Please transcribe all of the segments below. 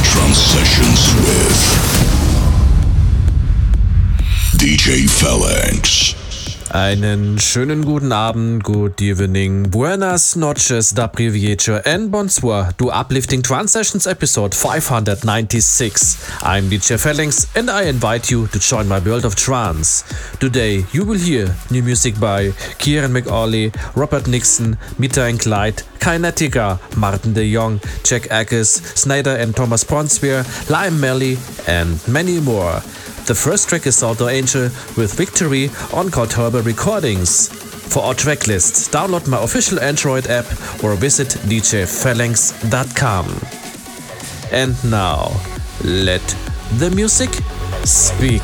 Trance with DJ Phalanx. Einen schönen guten Abend, good evening, buenas noches, da privilegia, and bonsoir to Uplifting Trance Sessions episode 596. I'm DJ Phalanx and I invite you to join my world of trance. Today you will hear new music by Ciaran McAuley, Robert Nickson, Metta and Glyde, Kinetica, Maarten de Jong, Jak Aggas, Sneijder and Thomas Bronzwaer, Liam Melly, and many more. The first track is Salto Angel with Victory on Coldharbour Recordings. For our track list, download my official Android app or visit djphalanx.com. And now, let the music speak.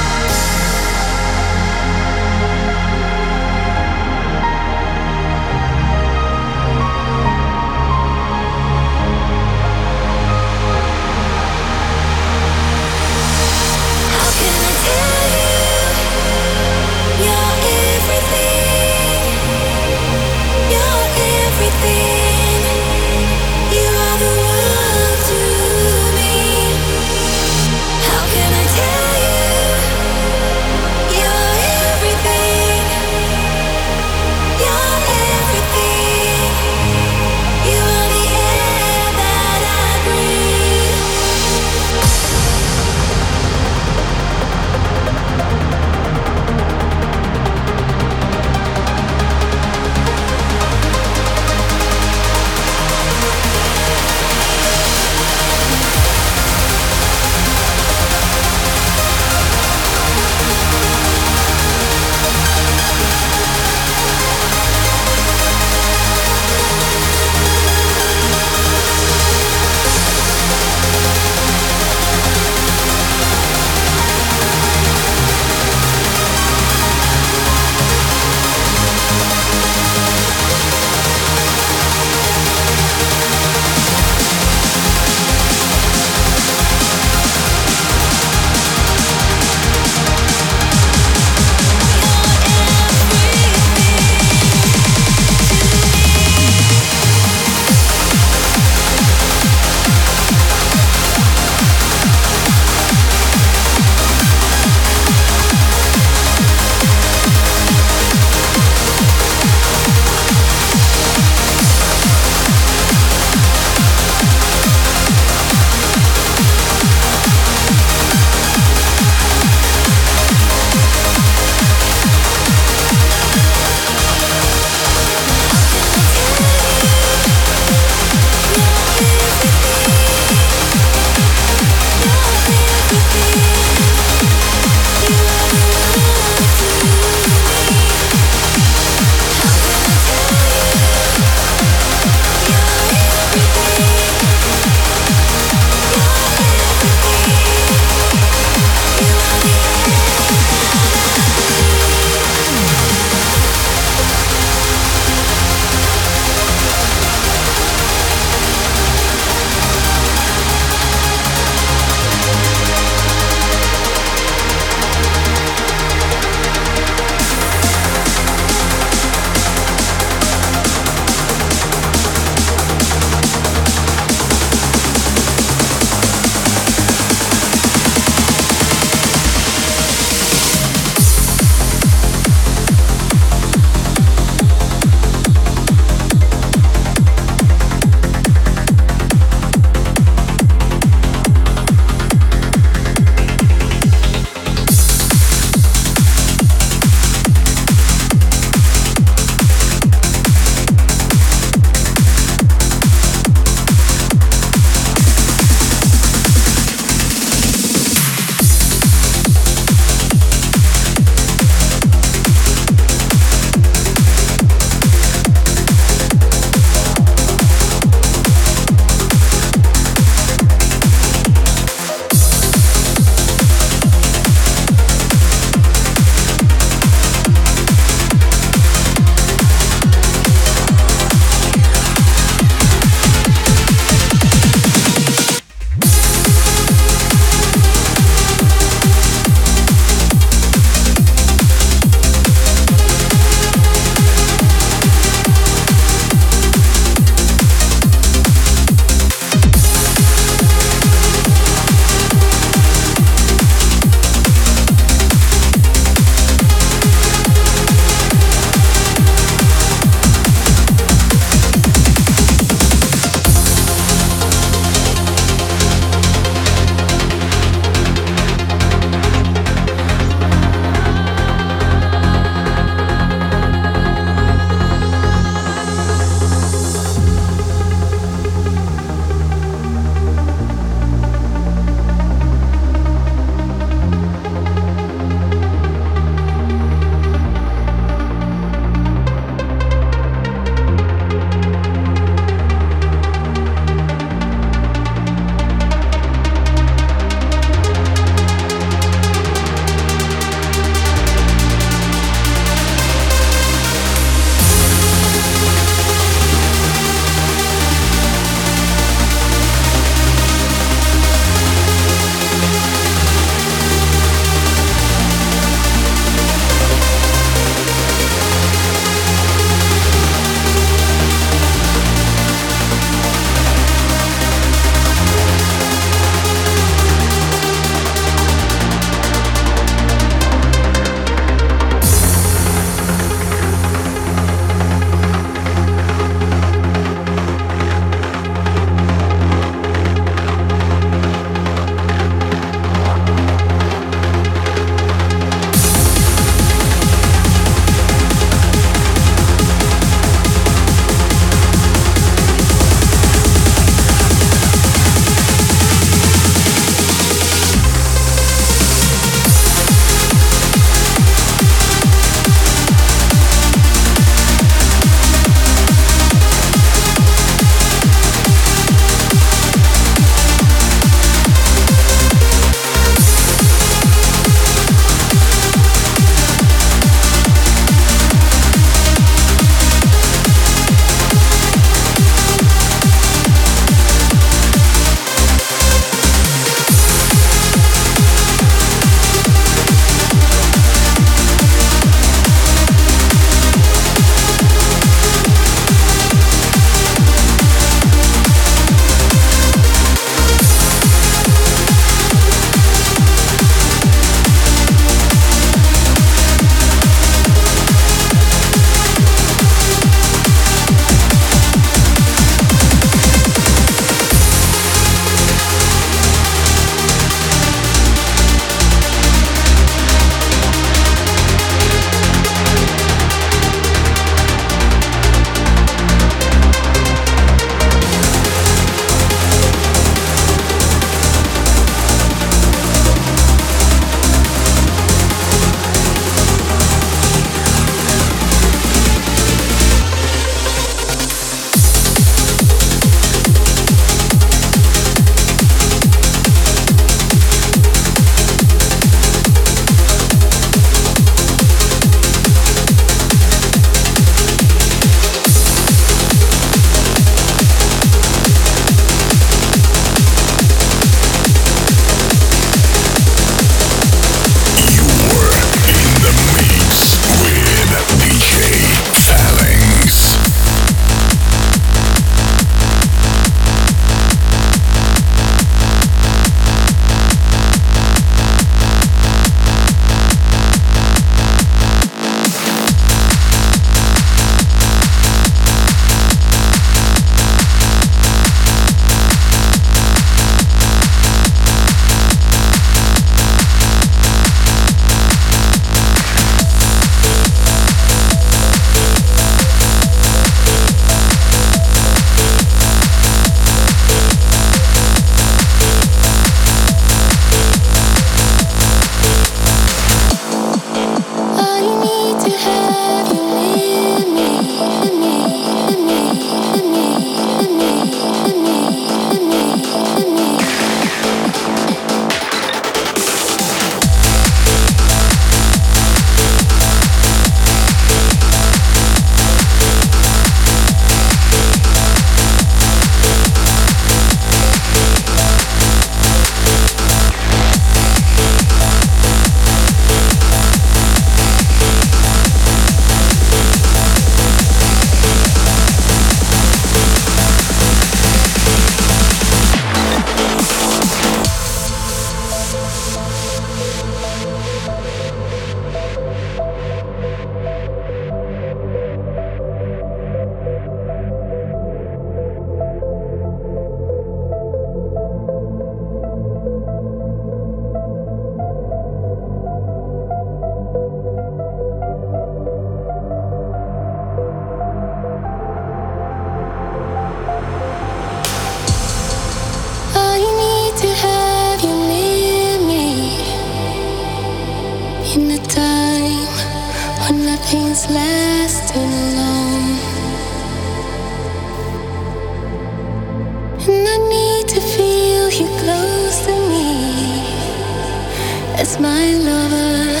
As my lover,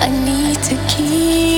I need to keep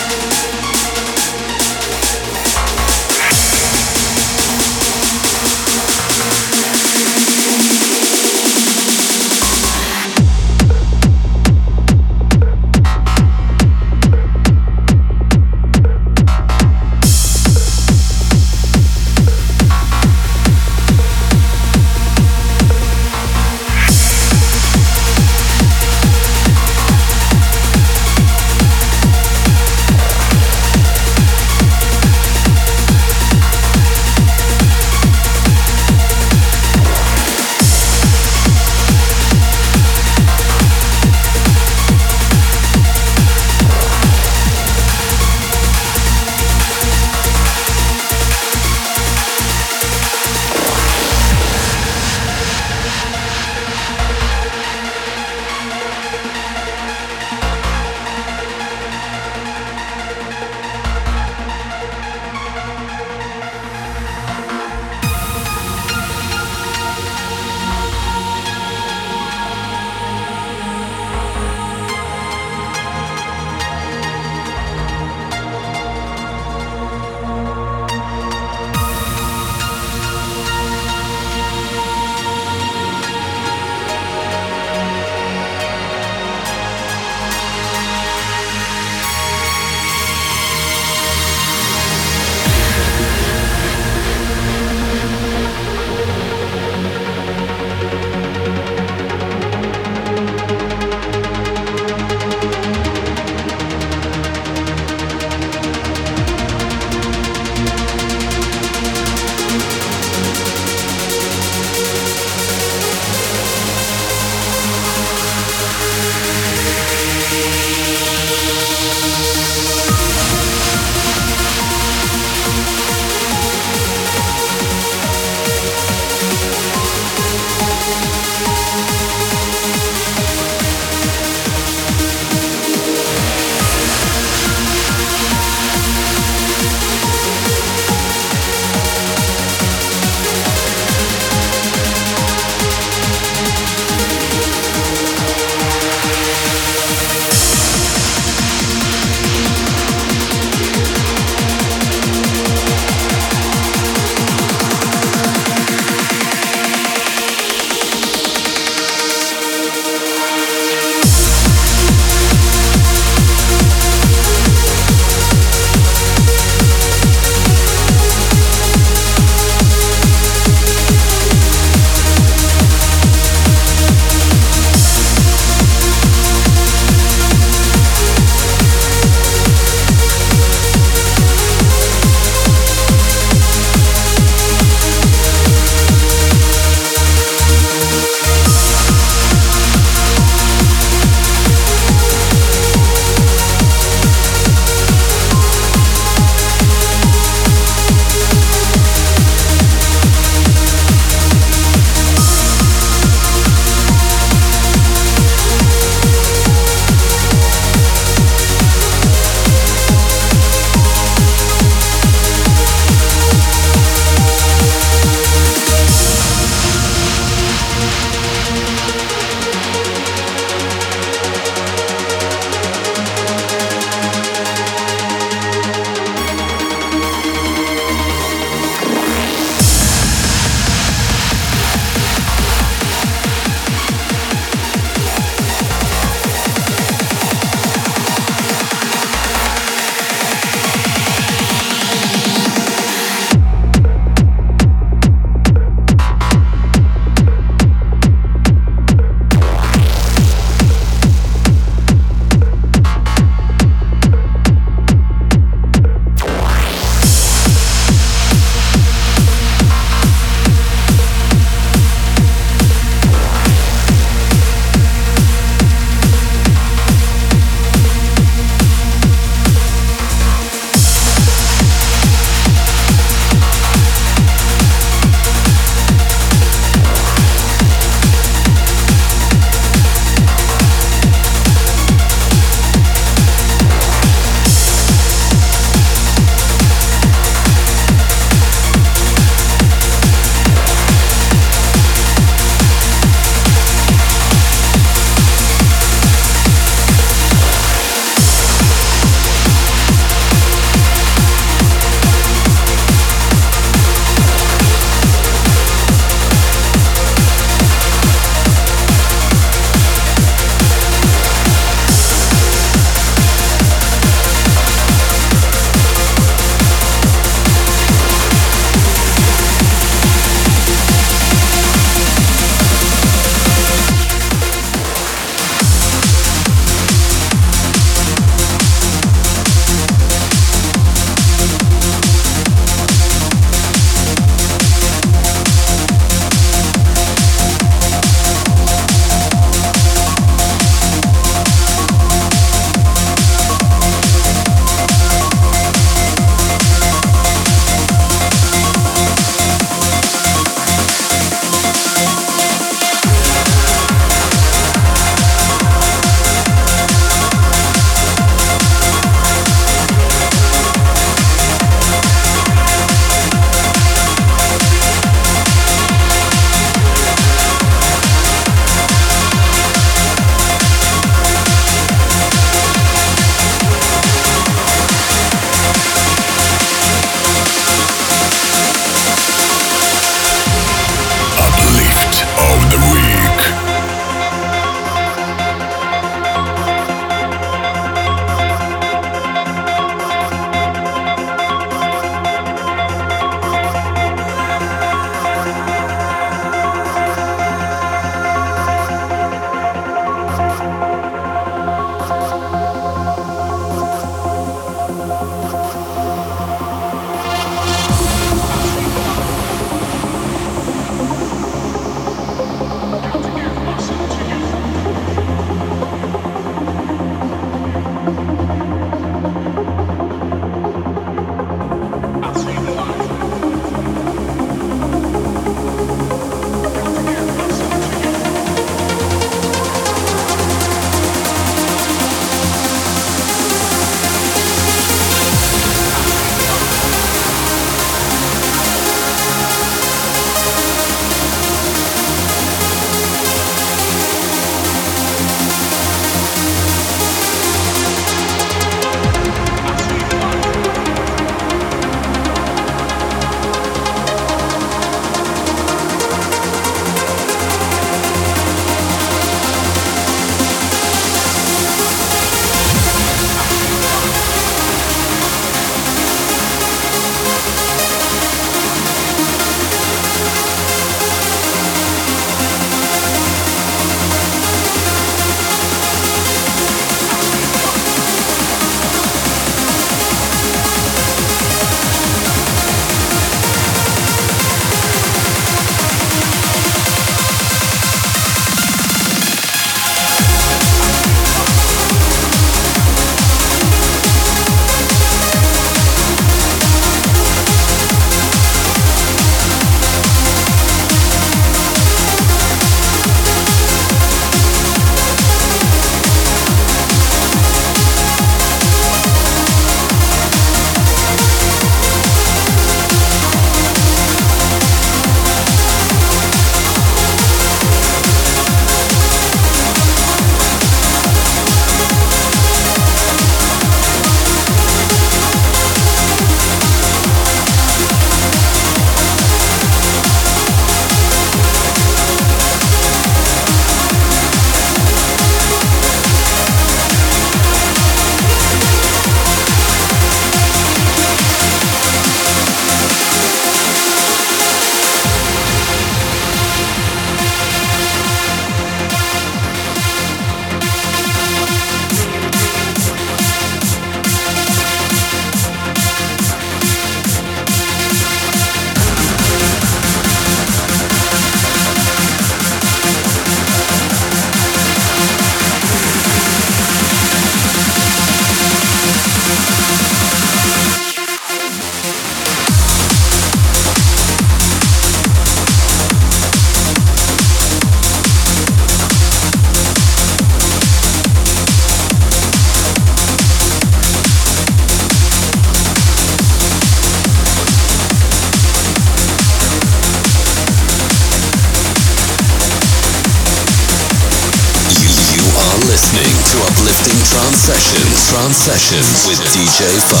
Sessions. With DJ Phalanx.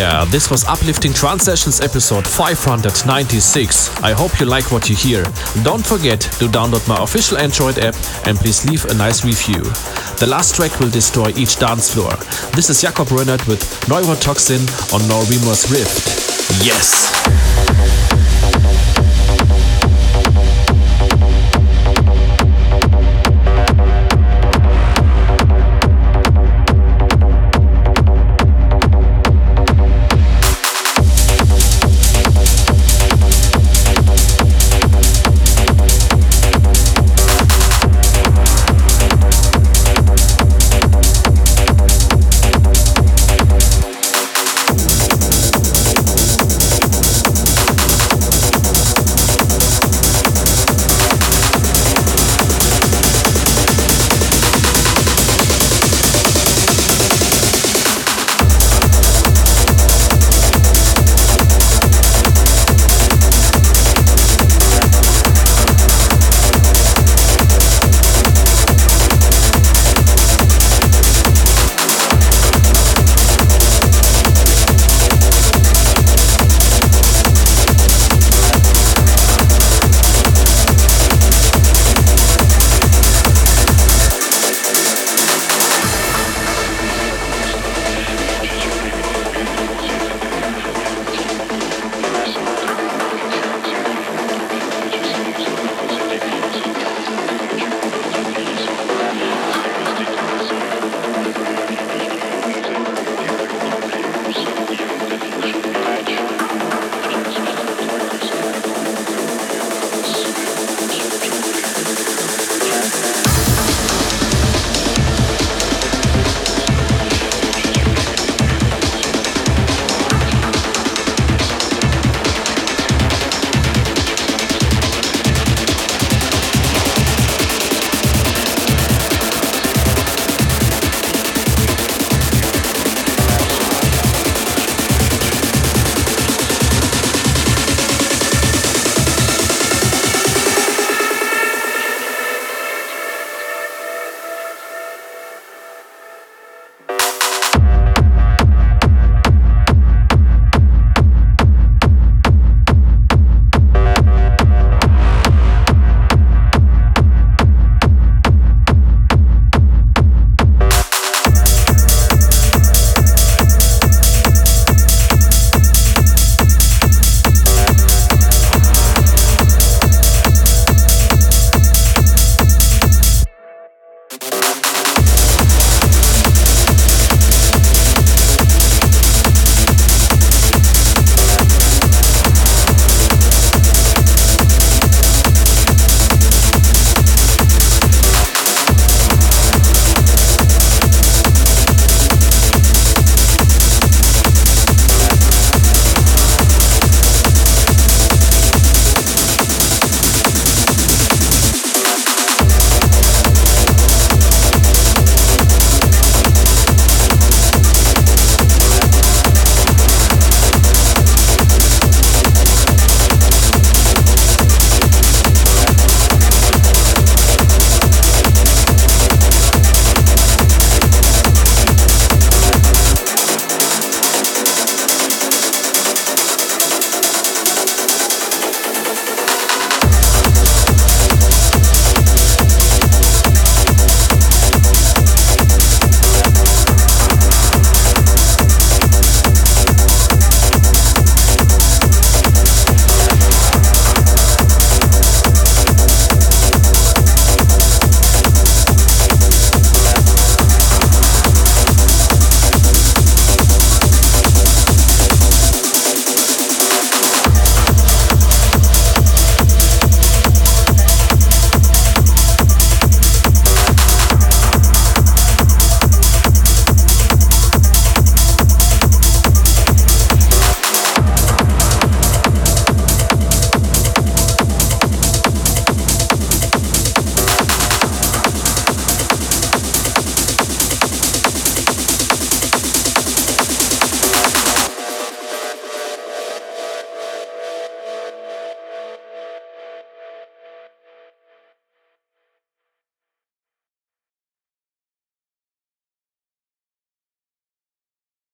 Yeah, this was Uplifting Trance Sessions episode 596. I hope you like what you hear. Don't forget to download my official Android app and please leave a nice review. The last track will destroy each dance floor. This is Jakob Rönert with Neurotoxin on No Remorse Rift. Yes!